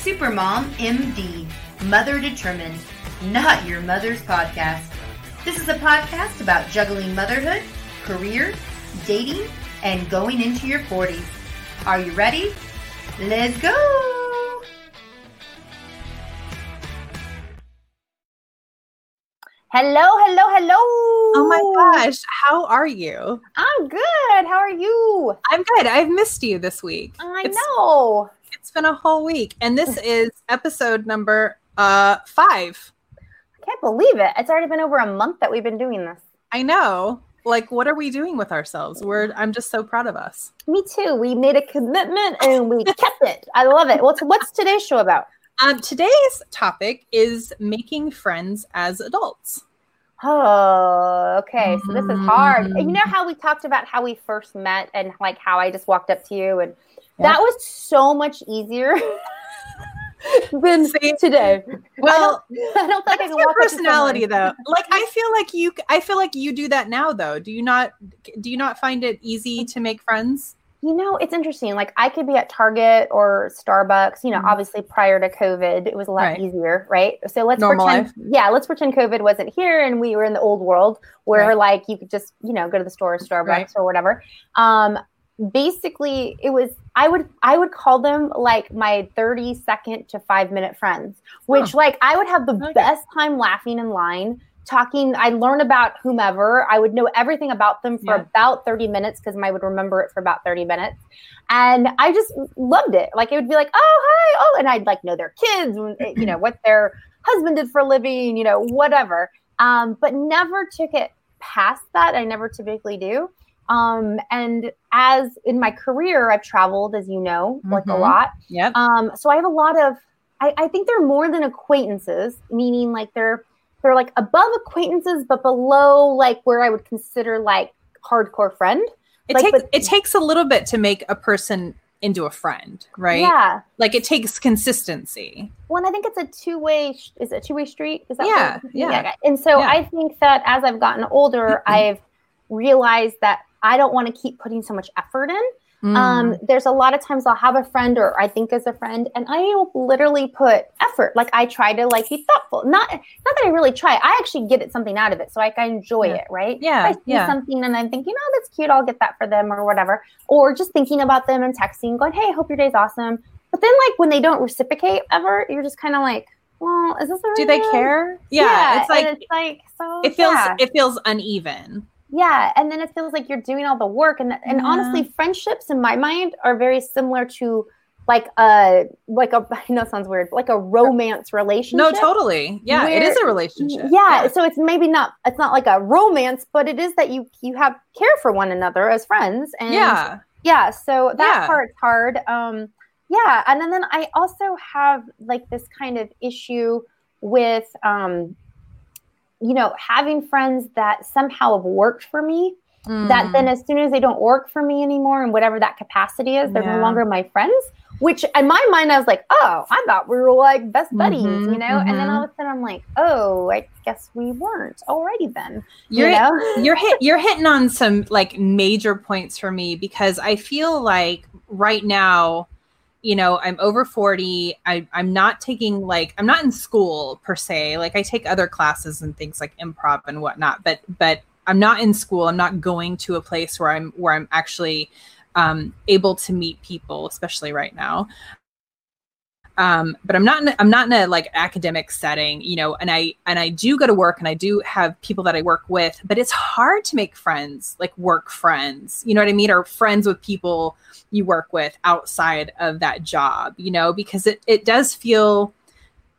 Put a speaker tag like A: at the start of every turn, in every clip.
A: Supermom MD, Mother Determined, not your mother's podcast. This is a podcast about juggling motherhood, career, dating, and going into your 40s. Are you ready? Let's go! Hello, hello, hello.
B: Oh my gosh, how are you?
A: I'm good. How are you?
B: I'm good. I've missed you this week.
A: I it's, know.
B: It's been a whole week. And this is episode number uh 5.
A: I can't believe it. It's already been over a month that we've been doing this.
B: I know. Like what are we doing with ourselves? We're I'm just so proud of us.
A: Me too. We made a commitment and we kept it. I love it. What's what's today's show about?
B: Um, today's topic is making friends as adults.
A: Oh, okay. So this is hard. You know how we talked about how we first met and like how I just walked up to you and that was so much easier than See, today.
B: Well, I don't, I don't think your personality though. Like I feel like you I feel like you do that now though. Do you not do you not find it easy to make friends?
A: You know, it's interesting. Like I could be at Target or Starbucks, you know, mm-hmm. obviously prior to COVID, it was a lot right. easier, right? So let's Normal pretend life. yeah, let's pretend COVID wasn't here and we were in the old world where right. like you could just, you know, go to the store, Starbucks right. or whatever. Um basically it was I would I would call them like my 30 second to 5 minute friends, which like I would have the okay. best time laughing in line talking I'd learn about whomever i would know everything about them for yeah. about 30 minutes because i would remember it for about 30 minutes and i just loved it like it would be like oh hi oh and i'd like know their kids you know what their husband did for a living you know whatever um, but never took it past that i never typically do um, and as in my career i've traveled as you know like mm-hmm. a lot
B: yeah
A: um, so i have a lot of I, I think they're more than acquaintances meaning like they're they're like above acquaintances, but below like where I would consider like hardcore friend.
B: It
A: like,
B: takes but, it takes a little bit to make a person into a friend, right?
A: Yeah.
B: Like it takes consistency.
A: Well, and I think it's a two way. Is it a two way street? Is
B: that yeah, yeah,
A: yeah? And so yeah. I think that as I've gotten older, I've realized that I don't want to keep putting so much effort in. Um, mm. Um, there's a lot of times I'll have a friend or I think as a friend, and I will literally put effort. Like I try to like be thoughtful. Not not that I really try. I actually get it something out of it, so like I enjoy
B: yeah.
A: it. Right?
B: Yeah.
A: If I see
B: yeah.
A: something and I'm thinking, oh, that's cute. I'll get that for them or whatever. Or just thinking about them and texting, going, hey, I hope your day's awesome. But then like when they don't reciprocate ever, you're just kind of like, well, is this a
B: do they care? Yeah,
A: yeah, it's like it's like so.
B: It feels yeah. it feels uneven.
A: Yeah, and then it feels like you're doing all the work, and and yeah. honestly, friendships in my mind are very similar to like a like a I know sounds weird, like a romance relationship.
B: No, totally. Yeah, where, it is a relationship.
A: Yeah, yeah, so it's maybe not it's not like a romance, but it is that you you have care for one another as friends. And
B: yeah,
A: yeah. So that yeah. part's hard. Um, yeah, and then then I also have like this kind of issue with um you know, having friends that somehow have worked for me, mm. that then as soon as they don't work for me anymore and whatever that capacity is, they're yeah. no longer my friends. Which in my mind, I was like, oh, I thought we were like best buddies, mm-hmm, you know? Mm-hmm. And then all of a sudden I'm like, oh, I guess we weren't already then.
B: You're,
A: you know?
B: you're hit you're hitting on some like major points for me because I feel like right now you know i'm over 40 I, i'm not taking like i'm not in school per se like i take other classes and things like improv and whatnot but but i'm not in school i'm not going to a place where i'm where i'm actually um, able to meet people especially right now um, but I'm not in, I'm not in a like academic setting, you know, and I and I do go to work and I do have people that I work with, but it's hard to make friends, like work friends, you know what I mean, or friends with people you work with outside of that job, you know, because it it does feel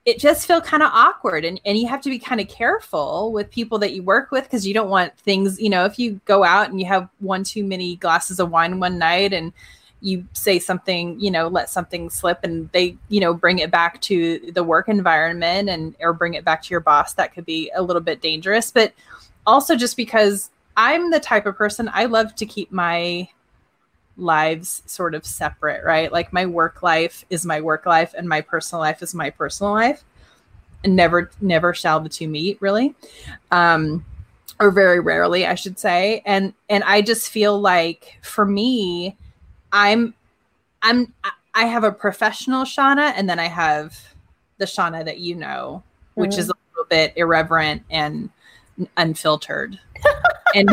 B: it just feel kind of awkward and, and you have to be kind of careful with people that you work with because you don't want things you know if you go out and you have one too many glasses of wine one night and you say something you know let something slip and they you know bring it back to the work environment and or bring it back to your boss that could be a little bit dangerous. But also just because i'm the type of person i love to keep my lives sort of separate right? Like my work life is my work life and my personal life is my personal life. And never never shall the two meet really. Um or very rarely i should say. And and i just feel like for me I'm I'm I have a professional Shauna, and then I have the Shauna that you know, which mm-hmm. is a little bit irreverent and unfiltered, and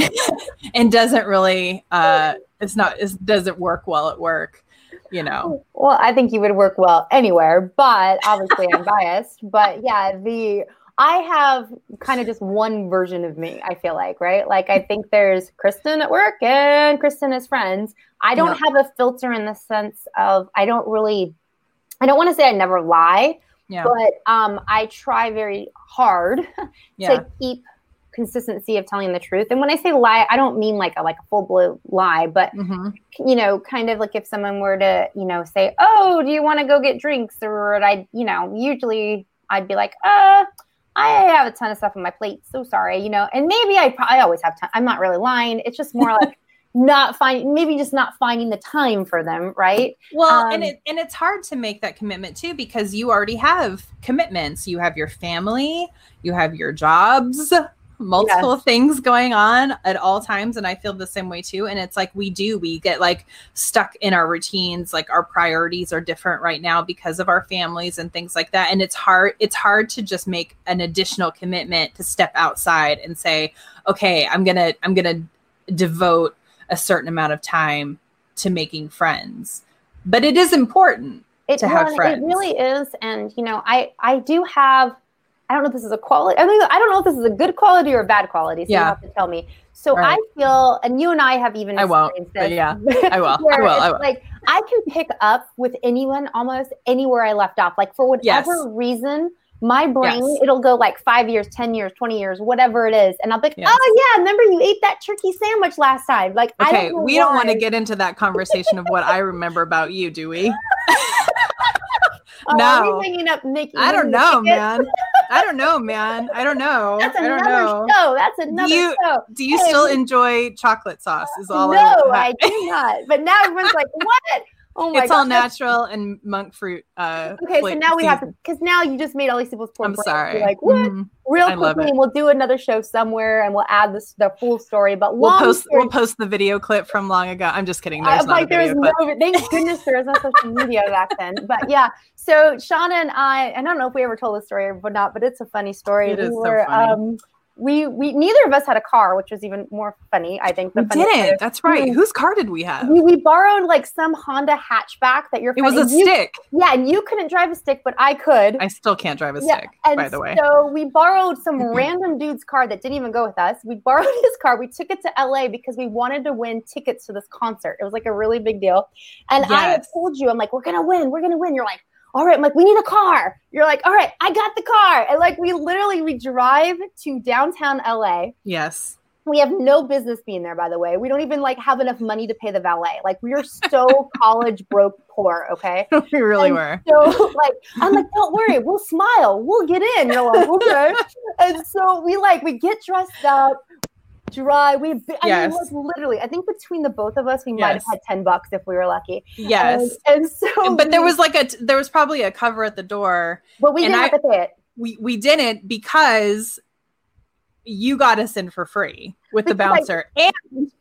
B: and doesn't really uh, it's not it doesn't work well at work you know
A: well i think you would work well anywhere but obviously i'm biased but yeah the i have kind of just one version of me i feel like right like i think there's kristen at work and kristen as friends i don't have a filter in the sense of i don't really i don't want to say i never lie yeah. but um i try very hard yeah. to keep consistency of telling the truth. And when I say lie, I don't mean like a like a full blown lie, but mm-hmm. you know, kind of like if someone were to, you know, say, "Oh, do you want to go get drinks?" or I, you know, usually I'd be like, "Uh, I have a ton of stuff on my plate. So sorry, you know." And maybe I I always have time. I'm not really lying. It's just more like not finding maybe just not finding the time for them right
B: well um, and it and it's hard to make that commitment too because you already have commitments you have your family you have your jobs multiple yes. things going on at all times and i feel the same way too and it's like we do we get like stuck in our routines like our priorities are different right now because of our families and things like that and it's hard it's hard to just make an additional commitment to step outside and say okay i'm gonna i'm gonna devote a certain amount of time to making friends but it is important it, to have friends
A: it really is and you know i i do have I don't know if this is a quality. I mean, I don't know if this is a good quality or a bad quality. So yeah. you have to tell me. So right. I feel, and you and I have even
B: I won't. This, yeah, I will. I will. I will.
A: Like I can pick up with anyone almost anywhere I left off. Like for whatever yes. reason, my brain yes. it'll go like five years, ten years, twenty years, whatever it is, and I'll be like, yes. oh yeah, remember you ate that turkey sandwich last time? Like,
B: okay, don't we why. don't want to get into that conversation of what I remember about you, do we?
A: oh, no, up Nikki.
B: I don't know, man. I don't know, man. I don't know.
A: That's
B: another
A: know. show. That's another
B: do you,
A: show.
B: Do you hey, still enjoy chocolate sauce? Is all.
A: No, I, I do not. But now everyone's like, "What?
B: Oh my it's God, all natural and monk fruit. Uh,
A: okay, so now we have to because now you just made all these people's
B: I'm sorry.
A: like what? Mm-hmm. Real quickly, we'll do another show somewhere and we'll add this the full story. But
B: we'll post story, we'll post the video clip from long ago. I'm just kidding. There's like there's no.
A: Thank goodness there was no social media back then. But yeah, so Shauna and I, I don't know if we ever told the story or not, but it's a funny story.
B: It we is were, so funny. Um,
A: we we neither of us had a car, which was even more funny. I think
B: we didn't. That's right. Whose car did we have?
A: We, we borrowed like some Honda hatchback that you're.
B: It was a
A: you,
B: stick.
A: Yeah, and you couldn't drive a stick, but I could.
B: I still can't drive a yeah, stick. by the way.
A: So we borrowed some random dude's car that didn't even go with us. We borrowed his car. We took it to LA because we wanted to win tickets to this concert. It was like a really big deal. And yes. I had told you, I'm like, we're gonna win. We're gonna win. You're like, all right, I'm like, we need a car. You're like, all right, I got the car. And like, we literally, we drive to downtown LA.
B: Yes.
A: We have no business being there, by the way. We don't even like have enough money to pay the valet. Like we are so college broke poor. Okay.
B: we really and were.
A: So like, I'm like, don't worry, we'll smile. We'll get in. You're like, okay. and so we like, we get dressed up dry. We, I yes. mean, was literally, I think between the both of us, we yes. might have had 10 bucks if we were lucky.
B: Yes.
A: And, and so,
B: but we, there was like a, there was probably a cover at the door.
A: But we didn't I, have to pay it.
B: We, we didn't because you got us in for free with the bouncer and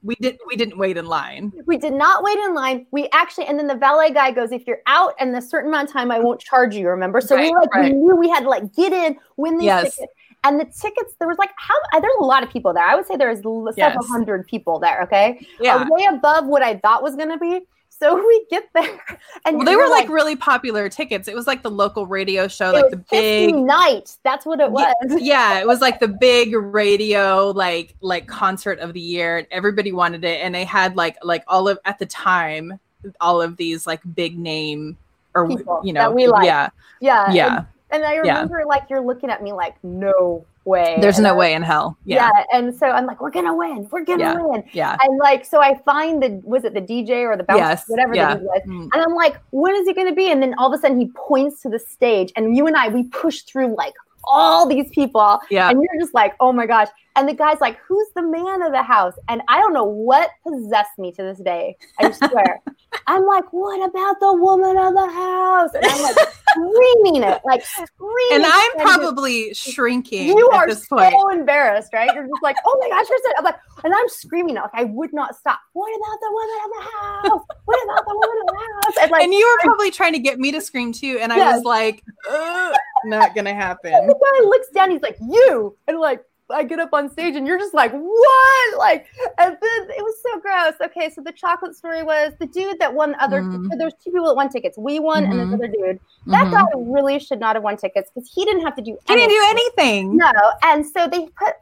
B: we didn't we didn't wait in line
A: we did not wait in line we actually and then the valet guy goes if you're out and a certain amount of time i won't charge you remember so right, we like right. we knew we had to like get in win these yes. tickets and the tickets, there was like how uh, there's a lot of people there. I would say there's several yes. hundred people there. Okay,
B: yeah,
A: way above what I thought was going to be. So we get there, and
B: well, they were like, like, really popular tickets. It was like the local radio show, like the big
A: night. That's what it was.
B: Yeah, it was like the big radio, like like concert of the year, and everybody wanted it. And they had like like all of at the time, all of these like big name or People you know,
A: we like.
B: yeah,
A: yeah,
B: yeah.
A: And I remember yeah. like you're looking at me like, no way.
B: There's
A: and
B: no way in hell.
A: Yeah. yeah. And so I'm like, we're gonna win. We're gonna
B: yeah.
A: win.
B: Yeah.
A: And like, so I find the was it the DJ or the bouncer, yes. whatever yeah. that he was. Mm. And I'm like, when is it gonna be? And then all of a sudden he points to the stage, and you and I we push through like all these people.
B: Yeah.
A: And you're just like, oh my gosh. And the guy's like, who's the man of the house? And I don't know what possessed me to this day. I swear. I'm like, what about the woman of the house? And I'm like, screaming it, like screaming.
B: And I'm probably shrinking.
A: You are so point. embarrassed, right? You're just like, oh my gosh, you're I'm like, and I'm screaming it. Like I would not stop. What about the woman of the house? What about the woman of the house?
B: And, like, and you were probably trying to get me to scream too. And I yes. was like, uh, not gonna happen. And
A: the guy looks down, he's like, you, and like I get up on stage and you're just like, what? Like, and then it was so gross. Okay, so the chocolate story was the dude that won other. Mm-hmm. Two people that won tickets. We won, mm-hmm. and this other dude. That mm-hmm. guy really should not have won tickets because he didn't have to do.
B: He anything. didn't do anything.
A: No, and so they put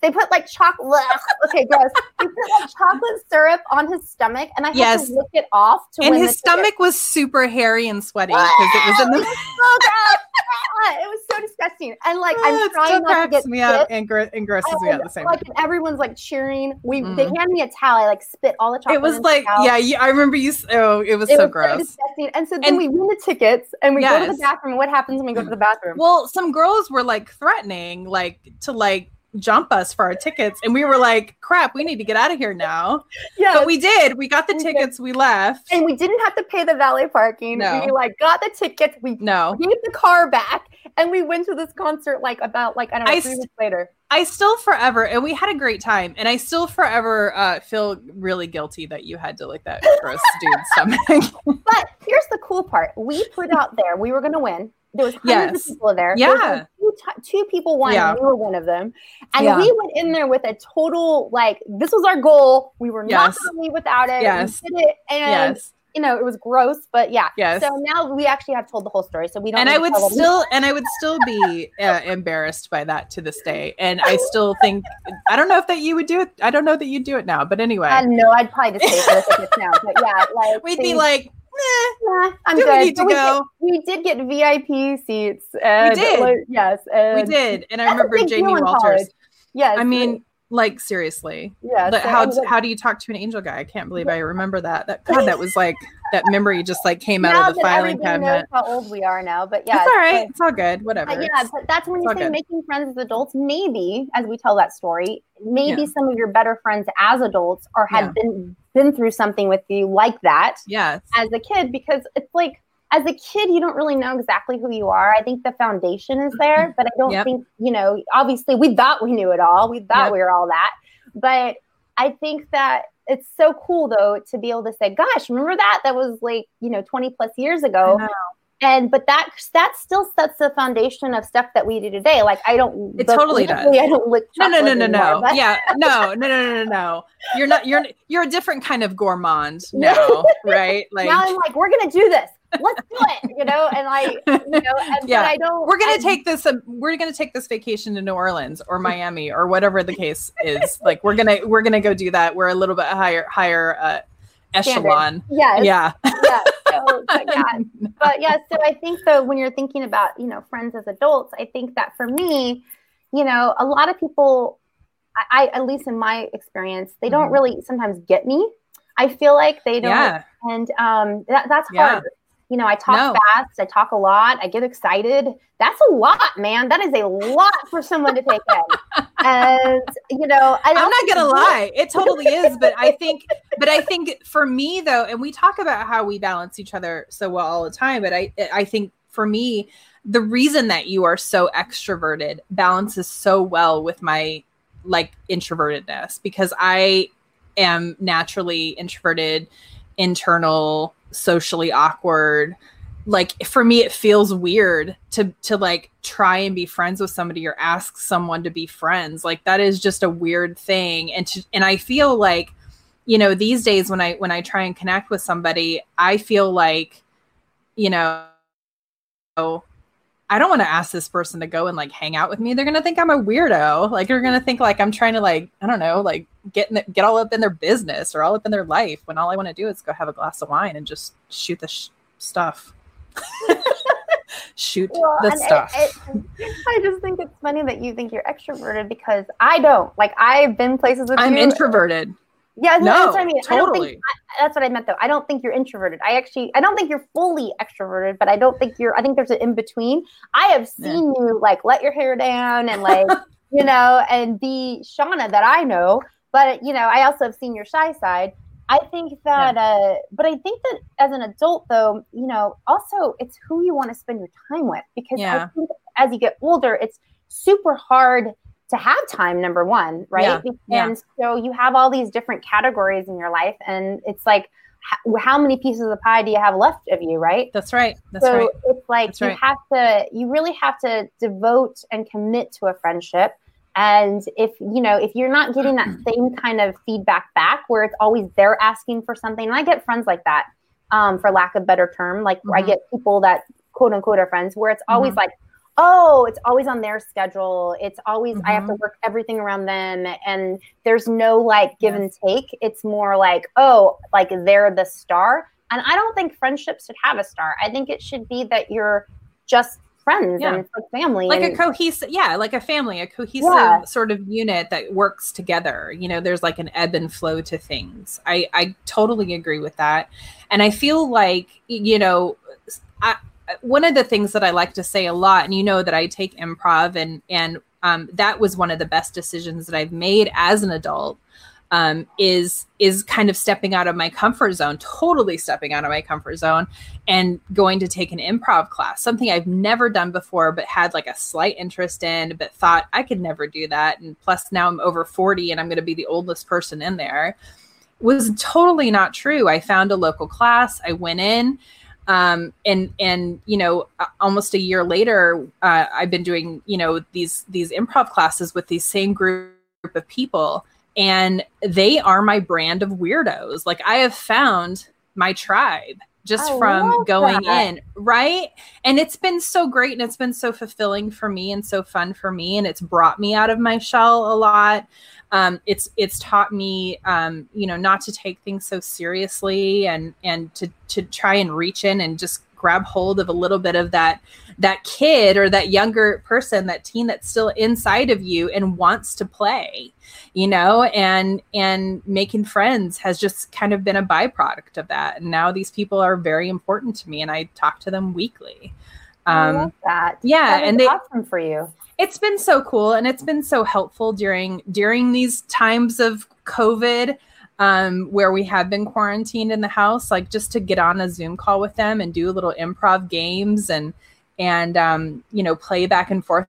A: they put like chocolate. okay, gross. They put like chocolate syrup on his stomach, and I had yes. to lick it off to.
B: And his stomach ticket. was super hairy and sweaty because it was in the. Middle.
A: It was so disgusting, and like I'm trying not to get
B: me up and, gr- and grosses me out the same.
A: Like everyone's like cheering. We mm. they hand me a towel. I like spit all the chocolate.
B: It was like yeah, yeah, I remember you. Oh, it was it so was gross. So
A: disgusting. And so then and, we win the tickets, and we yes. go to the bathroom. What happens when we go to the bathroom?
B: Well, some girls were like threatening, like to like jump us for our tickets and we were like crap we need to get out of here now yeah but we did we got the we tickets did. we left
A: and we didn't have to pay the valet parking no. we like got the tickets we
B: no
A: gave the car back and we went to this concert like about like i don't know I three st- weeks later
B: i still forever and we had a great time and i still forever uh, feel really guilty that you had to like that gross dude's stomach
A: but here's the cool part we put out there we were going to win there was hundreds yes. of people there.
B: Yeah.
A: Two, t- two, people won, yeah. and we were one of them. And yeah. we went in there with a total like this was our goal. We were yes. not going to leave without it.
B: Yes.
A: We did it, and yes. You know it was gross, but yeah.
B: Yes.
A: So now we actually have told the whole story, so we don't.
B: And I would still, and I would still be uh, embarrassed by that to this day. And I still think I don't know if that you would do it. I don't know that you'd do it now, but anyway.
A: I know I'd probably just say it now, but yeah, like
B: we'd be like
A: nah, I'm do good. We need to go. We did, we did, get VIP seats.
B: And, we did.
A: yes.
B: we did. And I remember Jamie Walters.
A: Yes.
B: I mean, like seriously.
A: Yeah.
B: So how like, how do you talk to an angel guy? I can't believe I remember that. That God, that was like that memory just like came out of the filing cabinet.
A: how old we are now, but yeah,
B: it's all right. But, it's all good. Whatever.
A: Uh, yeah, but that's when you say good. making friends as adults. Maybe as we tell that story, maybe yeah. some of your better friends as adults or had yeah. been been through something with you like that.
B: Yes.
A: As a kid, because it's like as a kid, you don't really know exactly who you are. I think the foundation is there, mm-hmm. but I don't yep. think, you know, obviously we thought we knew it all. We thought yep. we were all that. But I think that it's so cool though to be able to say, gosh, remember that? That was like, you know, 20 plus years ago. And but that that still sets the foundation of stuff that we do today. Like I don't
B: it totally does.
A: I don't look
B: no no no no no. But- yeah. No, no, no, no, no, no. You're not you're you're a different kind of gourmand now, right?
A: Like now I'm like, we're gonna do this let's do it, you know, and like, you know, and, yeah, I don't.
B: We're gonna I, take this. Um, we're gonna take this vacation to New Orleans or Miami or whatever the case is. Like, we're gonna we're gonna go do that. We're a little bit higher higher uh, echelon.
A: Yes.
B: Yeah.
A: Yeah. So, but yeah. But yeah. So I think though when you're thinking about you know friends as adults, I think that for me, you know, a lot of people, I, I at least in my experience, they don't mm-hmm. really sometimes get me. I feel like they don't, yeah. and um, that, that's hard. Yeah. You know, I talk no. fast, I talk a lot, I get excited. That's a lot, man. That is a lot for someone to take in. and you know, I
B: am not gonna lie, it totally is. But I think, but I think for me though, and we talk about how we balance each other so well all the time. But I, I think for me, the reason that you are so extroverted balances so well with my like introvertedness because I am naturally introverted, internal socially awkward. Like for me it feels weird to to like try and be friends with somebody or ask someone to be friends. Like that is just a weird thing. And to, and i feel like you know these days when i when i try and connect with somebody i feel like you know I don't want to ask this person to go and like hang out with me. They're gonna think I'm a weirdo. Like they're gonna think like I'm trying to like I don't know like get the, get all up in their business or all up in their life when all I want to do is go have a glass of wine and just shoot the sh- stuff. shoot well, the stuff. It,
A: it, I just think it's funny that you think you're extroverted because I don't. Like I've been places with
B: I'm
A: you.
B: introverted.
A: Yeah,
B: no, that's
A: what I mean.
B: Totally.
A: I don't think, I, that's what I meant though. I don't think you're introverted. I actually, I don't think you're fully extroverted, but I don't think you're. I think there's an in between. I have seen yeah. you like let your hair down and like you know and be Shauna that I know, but you know I also have seen your shy side. I think that, yeah. uh, but I think that as an adult, though, you know, also it's who you want to spend your time with because yeah. I think as you get older, it's super hard to have time. Number one, right? Yeah. And so you have all these different categories in your life, and it's like, how many pieces of pie do you have left of you, right?
B: That's right. That's right.
A: so
B: right.
A: it's like That's you right. have to, you really have to devote and commit to a friendship and if you know, if you're not getting that same kind of feedback back, where it's always they're asking for something, and I get friends like that, um, for lack of better term, like mm-hmm. I get people that quote unquote are friends, where it's always mm-hmm. like, oh, it's always on their schedule. It's always mm-hmm. I have to mm-hmm. work everything around them, and there's no like give yes. and take. It's more like, oh, like they're the star. And I don't think friendships should have a star. I think it should be that you're just friends yeah. and family
B: like
A: and,
B: a cohesive yeah like a family a cohesive yeah. sort of unit that works together you know there's like an ebb and flow to things i i totally agree with that and i feel like you know I, one of the things that i like to say a lot and you know that i take improv and and um, that was one of the best decisions that i've made as an adult um, is is kind of stepping out of my comfort zone, totally stepping out of my comfort zone, and going to take an improv class, something I've never done before, but had like a slight interest in, but thought I could never do that. And plus, now I'm over forty, and I'm going to be the oldest person in there. Was totally not true. I found a local class. I went in. Um, and and you know almost a year later uh, i've been doing you know these these improv classes with these same group of people and they are my brand of weirdos. Like I have found my tribe just I from going that. in, right? And it's been so great and it's been so fulfilling for me and so fun for me and it's brought me out of my shell a lot. Um, it's it's taught me um, you know not to take things so seriously and and to to try and reach in and just grab hold of a little bit of that that kid or that younger person that teen that's still inside of you and wants to play you know and and making friends has just kind of been a byproduct of that. And now these people are very important to me and i talk to them weekly.
A: Um I love that.
B: yeah
A: that
B: and they
A: awesome for you.
B: It's been so cool and it's been so helpful during during these times of covid um, where we have been quarantined in the house, like just to get on a Zoom call with them and do a little improv games and and um, you know play back and forth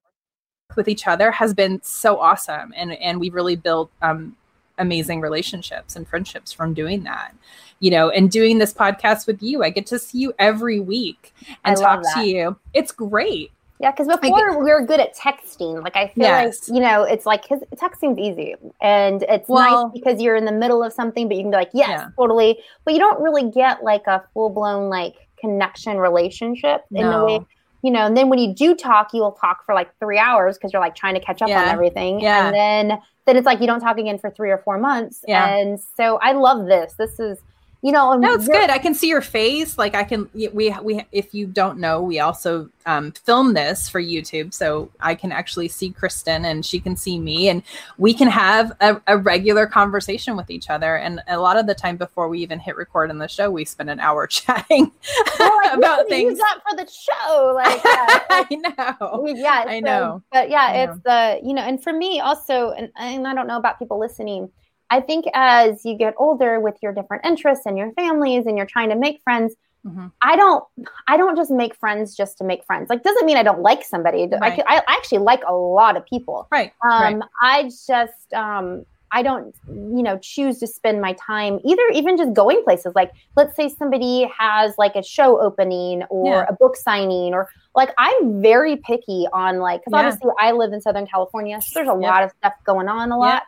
B: with each other has been so awesome, and and we've really built um, amazing relationships and friendships from doing that. You know, and doing this podcast with you, I get to see you every week and talk to you. It's great.
A: Yeah, because before we were good at texting. Like I feel yes. like you know, it's like because texting's easy and it's well, nice because you're in the middle of something, but you can be like, yes, yeah. totally. But you don't really get like a full blown like connection relationship no. in the way you know. And then when you do talk, you will talk for like three hours because you're like trying to catch up yeah. on everything. Yeah. And then then it's like you don't talk again for three or four months. Yeah. And so I love this. This is you know
B: no it's good. I can see your face. Like i can we we if you don't know we also um, film this for youtube. So i can actually see kristen and she can see me and we can have a, a regular conversation with each other. And a lot of the time before we even hit record on the show we spend an hour chatting well, like, about things. use
A: that for the show? Like, uh,
B: i know.
A: Yeah
B: i know.
A: but yeah it's the you know and for me also and, and i don't know about people listening I think as you get older with your different interests and your families and you're trying to make friends, mm-hmm. I don't I don't just make friends just to make friends. Like doesn't mean I don't like somebody. Right. I, I actually like a lot of people.
B: Right.
A: Um
B: right.
A: I just um I don't, you know, choose to spend my time either, even just going places. Like, let's say somebody has like a show opening or yeah. a book signing, or like I'm very picky on like, because yeah. obviously I live in Southern California, so there's a lot of stuff going on a lot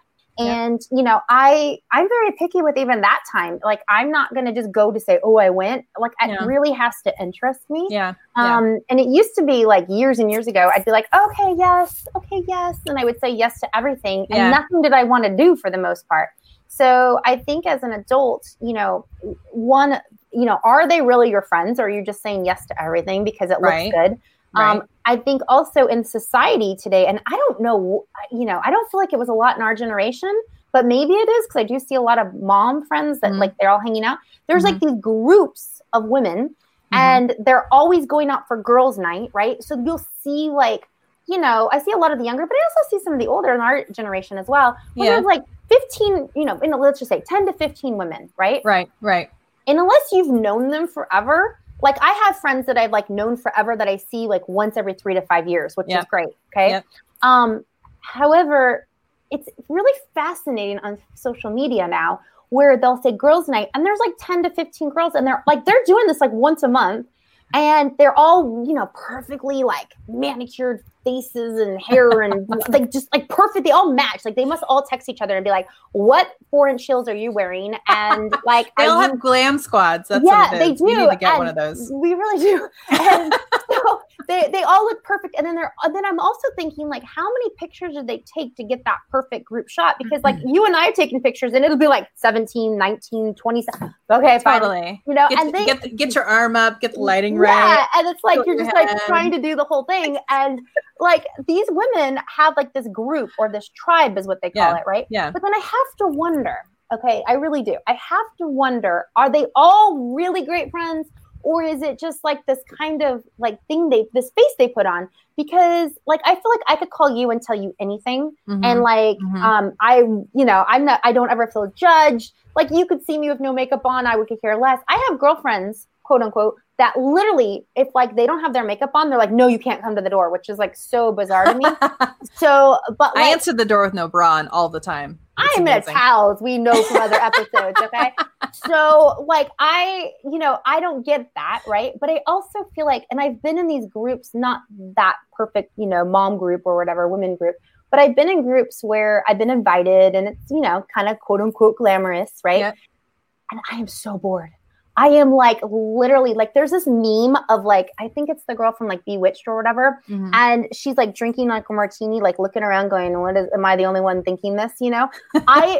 A: and yeah. you know i i'm very picky with even that time. Like i'm not going to just go to say oh i went. Like yeah. it really has to interest me.
B: Yeah.
A: Um and it used to be like years and years ago i'd be like okay yes okay yes. And i would say yes to everything and nothing did i want to do for the most part. So i think as an adult you know one you know are they really your friends or are you just saying yes to everything because it looks right. good Right. Um, I think also in society today, and I don't know, you know, I don't feel like it was a lot in our generation, but maybe it is because I do see a lot of mom friends that mm-hmm. like they're all hanging out. There's mm-hmm. like these groups of women, mm-hmm. and they're always going out for girls' night, right? So you'll see like, you know, I see a lot of the younger, but I also see some of the older in our generation as well. Yeah. there's like 15, you know, in, let's just say 10 to 15 women, right?
B: Right, right.
A: And unless you've known them forever, like I have friends that I've like known forever that I see like once every three to five years, which yep. is great. Okay. Yep. Um, however, it's really fascinating on social media now where they'll say girls' night and there's like 10 to 15 girls and they're like they're doing this like once a month and they're all you know perfectly like manicured faces and hair and like just like perfect they all match. Like they must all text each other and be like what four inch heels are you wearing? And like
B: they all you... have glam squads. That's yeah they do we need to get and one of those.
A: we really do. And so they, they all look perfect. And then they're then i'm also thinking like how many pictures did they take to get that perfect group shot? Because like you and i are taking pictures and it'll be like 17 19 20 okay totally. Fine. you know
B: get,
A: and they
B: get, get your arm up get the lighting right yeah
A: and it's like you're just like trying to do the whole thing. And like these women have like this group or this tribe is what they call
B: yeah.
A: it right?
B: Yeah.
A: But then i have to wonder okay i really do. I have to wonder are they all really great friends? Or is it just like this kind of like thing they this face they put on? Because like i feel like i could call you and tell you anything. Mm-hmm. and like mm-hmm. um i you know i'm not i don't ever feel judged. Like you could see me with no makeup on. I would care less. I have girlfriends quote unquote that literally if like they don't have their makeup on they're like no you can't come to the door which is like so bizarre to me. So but like,
B: i answered the door with no bra on all the time.
A: It's i'm amazing. in a towels. We know from other episodes okay? So like i you know i don't get that right? But i also feel like and i've been in these groups not that perfect you know mom group or whatever women group but i've been in groups where i've been invited and it's you know kind of quote unquote glamorous right? Yep. and i am so bored I am like literally like there's this meme of like I think it's the girl from like Bewitched or whatever, mm-hmm. and she's like drinking like a martini, like looking around, going, "What is? Am I the only one thinking this?" You know, I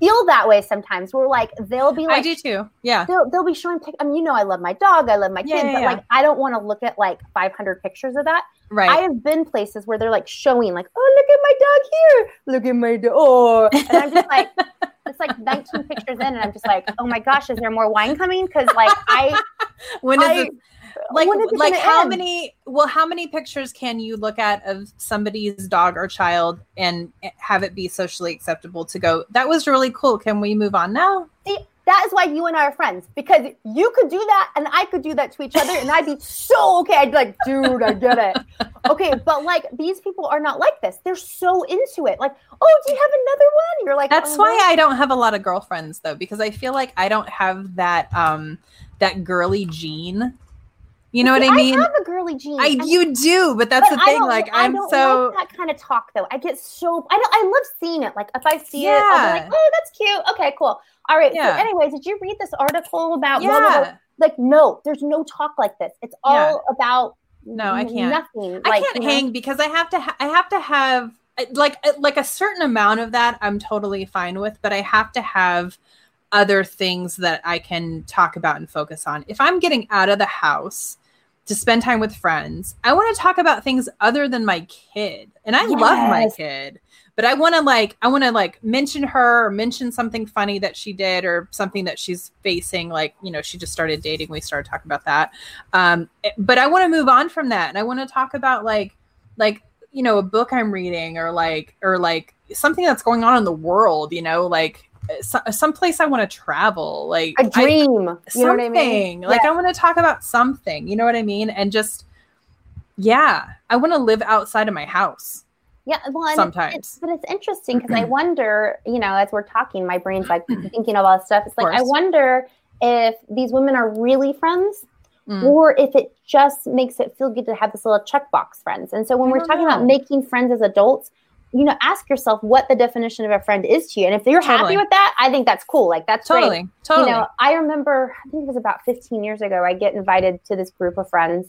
A: feel that way sometimes. We're like they'll be like, I
B: do too. Yeah,
A: they'll they'll be showing. Pic- I mean, you know, I love my dog, I love my kids, yeah, yeah, but yeah. like I don't want to look at like 500 pictures of that.
B: Right.
A: I have been places where they're like showing, like, "Oh, look at my dog here. Look at my dog," oh. and I'm just like it's like 19 pictures in, and I'm just like, oh my gosh, is there more wine coming? Because like I,
B: when is I, it? Like, like how end? many? Well, how many pictures can you look at of somebody's dog or child and eh, have it be socially acceptable to go? That was really cool. Can we move on now?
A: See, that is why you and I are friends because you could do that and I could do that to each other and I'd be so okay. I'd be like, dude, I get it. Okay, but like these people are not like this. They're so into it. Like, oh, do you have another one? You're like,
B: that's
A: oh,
B: why I don't have a lot of girlfriends though, because I feel like I don't have that um that girly gene you know See, what I mean?
A: I have a girly gene.
B: I you do, but that's but the thing. Like I'm so
A: like that kind of talk though. I get so I don't I love seeing it. Like if I see yeah. it, I'll be like, oh, that's cute. Okay, cool. All right. Yeah. So anyway, did you read this article about yeah. Blah, blah, blah? like no, there's no talk like this. It's all yeah. about
B: no, I can't.
A: Nothing.
B: I like, can't hang know? because I have to. Ha- I have to have like like a certain amount of that. I'm totally fine with, but I have to have other things that I can talk about and focus on. If I'm getting out of the house to spend time with friends, I want to talk about things other than my kid. And I yes. love my kid, but I want to like I want to like mention her or mention something funny that she did or something that she's facing like, you know, she just started dating, we started talking about that. Um eh, but I want to move on from that and I want to talk about like like you know, a book I'm reading or like or like something that's going on in the world, you know, like so, someplace I want to travel, like
A: a dream. I, you know what I mean?
B: Like yeah. I want to talk about something. You know what I mean? And just yeah, I want to live outside of my house.
A: Yeah, well,
B: sometimes,
A: it's, but it's interesting because I wonder, you know, as we're talking, my brain's like thinking of all this stuff. It's like I wonder if these women are really friends, mm. or if it just makes it feel good to have this little checkbox friends. And so when we're talking know. about making friends as adults, you know, ask yourself what the definition of a friend is to you. And if you're totally. happy with that, I think that's cool. Like that's
B: totally,
A: great.
B: totally.
A: You know, I remember, I think it was about 15 years ago, I get invited to this group of friends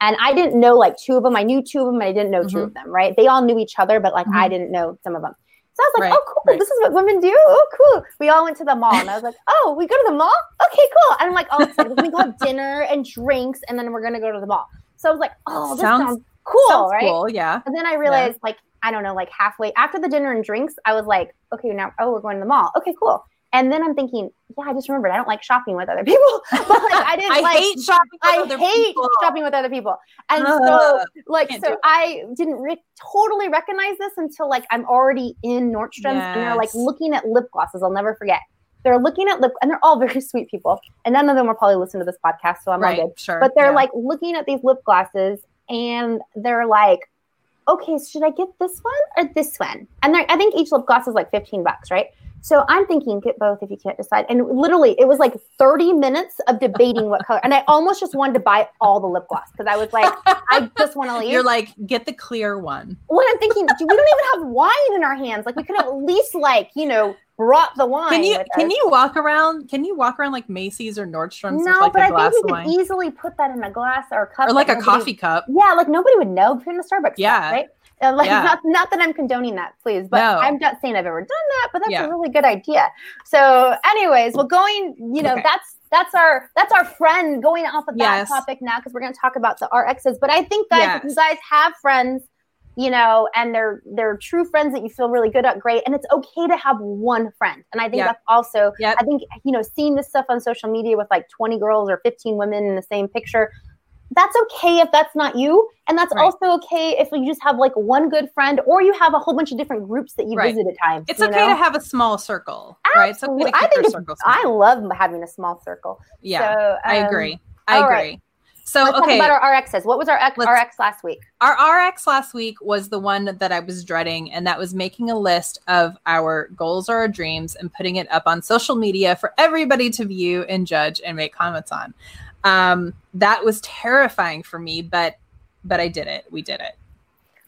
A: and I didn't know like two of them. I knew two of them and I didn't know mm-hmm. two of them, right? They all knew each other, but like mm-hmm. I didn't know some of them. So I was like, right, oh, cool. Right. This is what women do. Oh, cool. We all went to the mall. And I was like, oh, we go to the mall? Okay, cool. And I'm like, oh, we go have dinner and drinks and then we're going to go to the mall. So I was like, oh, this sounds, sounds cool, sounds right? Cool,
B: yeah.
A: And then I realized, yeah. like, I don't know, like halfway after the dinner and drinks, I was like, okay, now, oh, we're going to the mall. Okay, cool. And then I'm thinking, yeah, I just remembered I don't like shopping with other people. but like I didn't
B: I
A: like
B: hate shopping
A: I hate people. shopping with other people. And uh, so like so I didn't re- totally recognize this until like I'm already in Nordstrom's yes. and they're like looking at lip glosses. I'll never forget. They're looking at lip and they're all very sweet people. And none of them will probably listen to this podcast, so I'm right, all good. Sure. But they're yeah. like looking at these lip glosses and they're like, okay, should I get this one or this one? And I think each lip gloss is like 15 bucks, right? So I'm thinking get both if you can't decide. And literally, it was like 30 minutes of debating what color. And I almost just wanted to buy all the lip gloss because I was like, I just want to leave.
B: You're like, get the clear one.
A: When I'm thinking, we don't even have wine in our hands. Like we could at least like, you know, brought the wine.
B: Can you can you walk around? Can you walk around like Macy's or Nordstrom's?
A: No,
B: like
A: but I think you could easily put that in a glass or a cup,
B: or like a coffee cup.
A: Yeah, like nobody would know in the Starbucks. Yeah, cup, right. Uh, like yeah. not, not that I'm condoning that, please, but no. I'm not saying I've ever done that, but that's yeah. a really good idea. So, anyways, well, going, you know, okay. that's that's our that's our friend going off of that yes. topic now because we're going to talk about the RXs. But I think guys, yes. if you guys have friends, you know, and they're they're true friends that you feel really good at, great. And it's okay to have one friend. And I think yep. that's also yep. I think you know seeing this stuff on social media with like 20 girls or 15 women in the same picture that's okay if that's not you. And that's right. also okay if you just have like one good friend or you have a whole bunch of different groups that you right. visit at times.
B: It's okay know? to have a small circle, Absolutely. right?
A: It's okay I think circle I love having a small circle.
B: Yeah, so, um, I agree. I agree. Right. So
A: Let's
B: okay,
A: talk about our RXs. What was our X, RX last week?
B: Our RX last week was the one that I was dreading, and that was making a list of our goals or our dreams and putting it up on social media for everybody to view and judge and make comments on. Um, that was terrifying for me, but but I did it. We did it.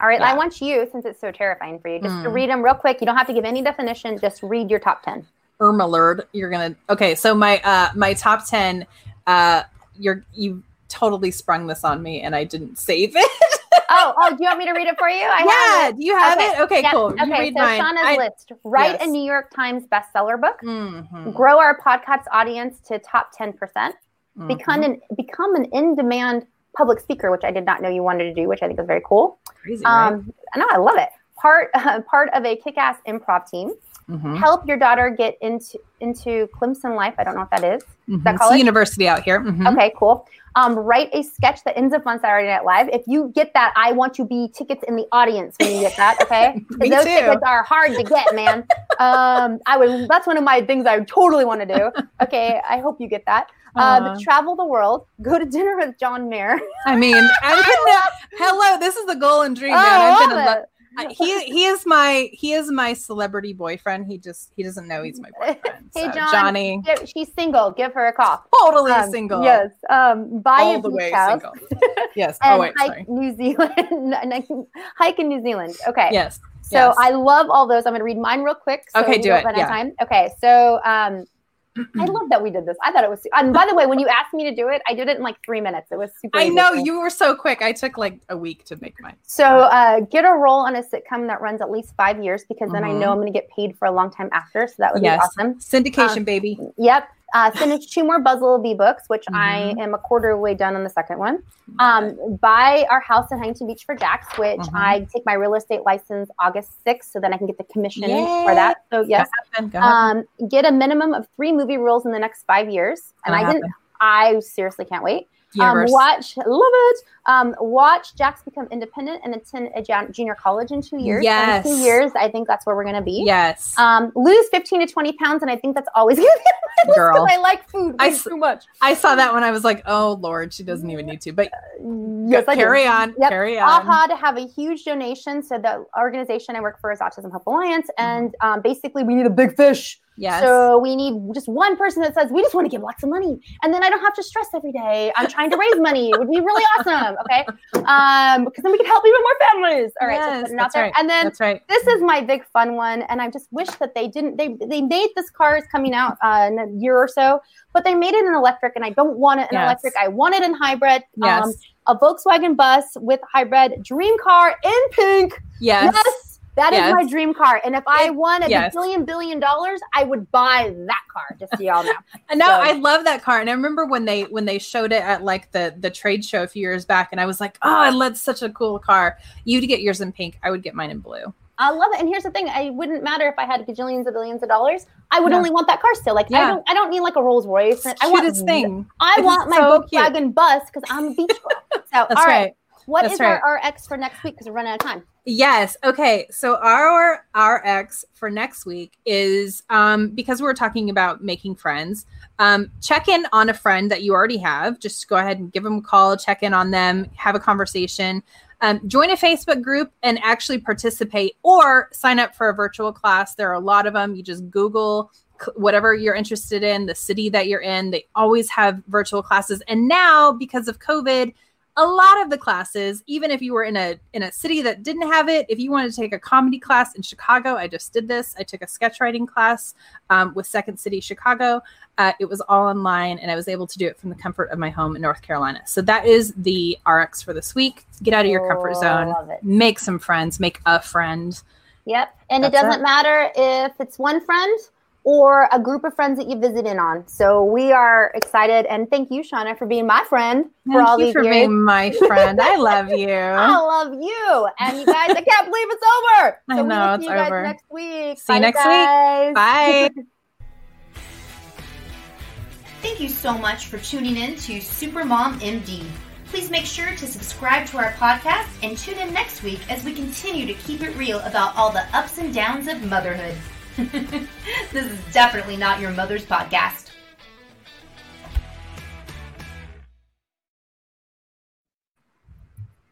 A: All right, yeah. I want you, since it's so terrifying for you, just mm. to hmm. read them real quick. You don't have to give any definition. Just read your top ten.
B: Ermalerd, you're gonna okay. So my uh my top ten, uh, you're you totally sprung this on me, and I didn't save it.
A: oh, oh, do you want me to read it for you?
B: I yeah, do you have okay. it? Okay, cool. You
A: okay, so mine. Shauna's I, list: write yes. a New York Times bestseller book, mm-hmm. grow our podcast audience to top ten percent, mm-hmm. become an become an in demand public speaker, which I did not know you wanted to do, which I think is very cool. Crazy, right? Um, I know, I love it. Part uh, part of a kick ass improv team. Mm-hmm. Help your daughter get into into Clemson life. I don't know what that is. Mm-hmm.
B: That college? university out here.
A: Mm-hmm. Okay, cool. Um, write a sketch that ends up on Saturday Night Live. If you get that, I want to be tickets in the audience when you get that. Okay,
B: those
A: too. tickets are hard to get, man. um, I would. That's one of my things I totally want to do. Okay, I hope you get that. Um, travel the world, go to dinner with John Mayer.
B: I mean, I hello, this is the goal and dream, man.
A: Oh, I've
B: been he he is my he is my celebrity boyfriend. He just he doesn't know he's my boyfriend. hey so, John, Johnny,
A: she's single. Give her a call.
B: Totally um, single.
A: Yes. Um, buy All a the way house. single.
B: Yes. oh wait,
A: hike sorry. New Zealand. hike in New Zealand. Okay.
B: Yes.
A: So yes. I love all those. I'm going to read mine real quick.
B: So okay, do it. Yeah.
A: Time. Okay. So um, I love that we did this. I thought it was. And by the way, when you asked me to do it, I did it in like three minutes. It was super.
B: I know you were so quick. I took like a week to make mine.
A: So uh, get a role on a sitcom that runs at least five years because then mm-hmm. I know I'm going to get paid for a long time after. So that would yes. be awesome.
B: Syndication, um, baby.
A: Yep. Uh, finish two more Buzzle Bee books, which mm-hmm. I am a quarter way done on the second one. Um, buy our house in Huntington Beach for Jax, which mm-hmm. I take my real estate license August 6th, so then I can get the commission Yay. for that. So yes, um, get a minimum of three movie roles in the next five years, and I didn't. I seriously can't wait. Um, watch, love it. Um, watch Jax become independent and attend a junior college in two years.
B: Yes.
A: In two years, I think that's where we're going to be.
B: Yes.
A: Um, lose 15 to 20 pounds. And I think that's always going to be Girl. I like food I, too much.
B: I saw that when I was like, oh, Lord, she doesn't even need to. But yes, carry on. Yep. Carry on.
A: AHA to have a huge donation. So the organization I work for is Autism Hope Alliance. Mm-hmm. And um, basically, we need a big fish
B: Yes.
A: So we need just one person that says, we just want to give lots of money. And then I don't have to stress every day. I'm trying to raise money. It would be really awesome. Okay. Um, because then we can help even more families. All right.
B: Yes, so that's right.
A: And then
B: that's right.
A: this is my big fun one. And I just wish that they didn't, they, they made this car is coming out uh, in a year or so, but they made it in electric and I don't want it in yes. electric. I want it in hybrid.
B: Yes. Um,
A: a Volkswagen bus with hybrid dream car in pink.
B: Yes.
A: Yes that yes. is my dream car. And if I won a yes. billion billion dollars, I would buy that car. Just so y'all know.
B: no, so. I love that car. And I remember when they when they showed it at like the the trade show a few years back, and I was like, oh, I that's such a cool car. You'd get yours in pink. I would get mine in blue.
A: I love it. And here's the thing: I wouldn't matter if I had gajillions of billions of dollars. I would no. only want that car still. Like yeah. I don't, I don't need like a Rolls Royce. I want
B: this thing.
A: I it's want my so Volkswagen cute. bus because I'm a beach girl. So
B: That's all right. right.
A: What That's is right. our RX for next week? Because we're running out of time.
B: Yes. Okay. So our RX for next week is um, because we're talking about making friends. Um, check in on a friend that you already have. Just go ahead and give them a call, check in on them, have a conversation. Um, join a Facebook group and actually participate or sign up for a virtual class. There are a lot of them. You just Google whatever you're interested in, the city that you're in. They always have virtual classes. And now, because of COVID, a lot of the classes even if you were in a in a city that didn't have it if you wanted to take a comedy class in chicago i just did this. I took a sketch writing class um, with second city chicago. Uh, it was all online and i was able to do it from the comfort of my home in north carolina. So that is the rx for this week. Get out of your comfort oh, zone. make some friends. Make a friend.
A: Yep. And That's it doesn't it. matter if it's one friend or a group of friends that you visit in on. So we are excited, and thank you, Shauna, for being my friend for
B: thank
A: all
B: these
A: for
B: years. being my friend. I love you.
A: I love you, and you guys. I can't believe it's over.
B: So I know it's over.
A: next week.
B: See Bye, you next
A: guys.
B: week. Bye.
A: Thank you so much for tuning in to Supermom MD. Please make sure to subscribe to our podcast and tune in next week as we continue to keep it real about all the ups and downs of motherhood. this is definitely not your mother's podcast.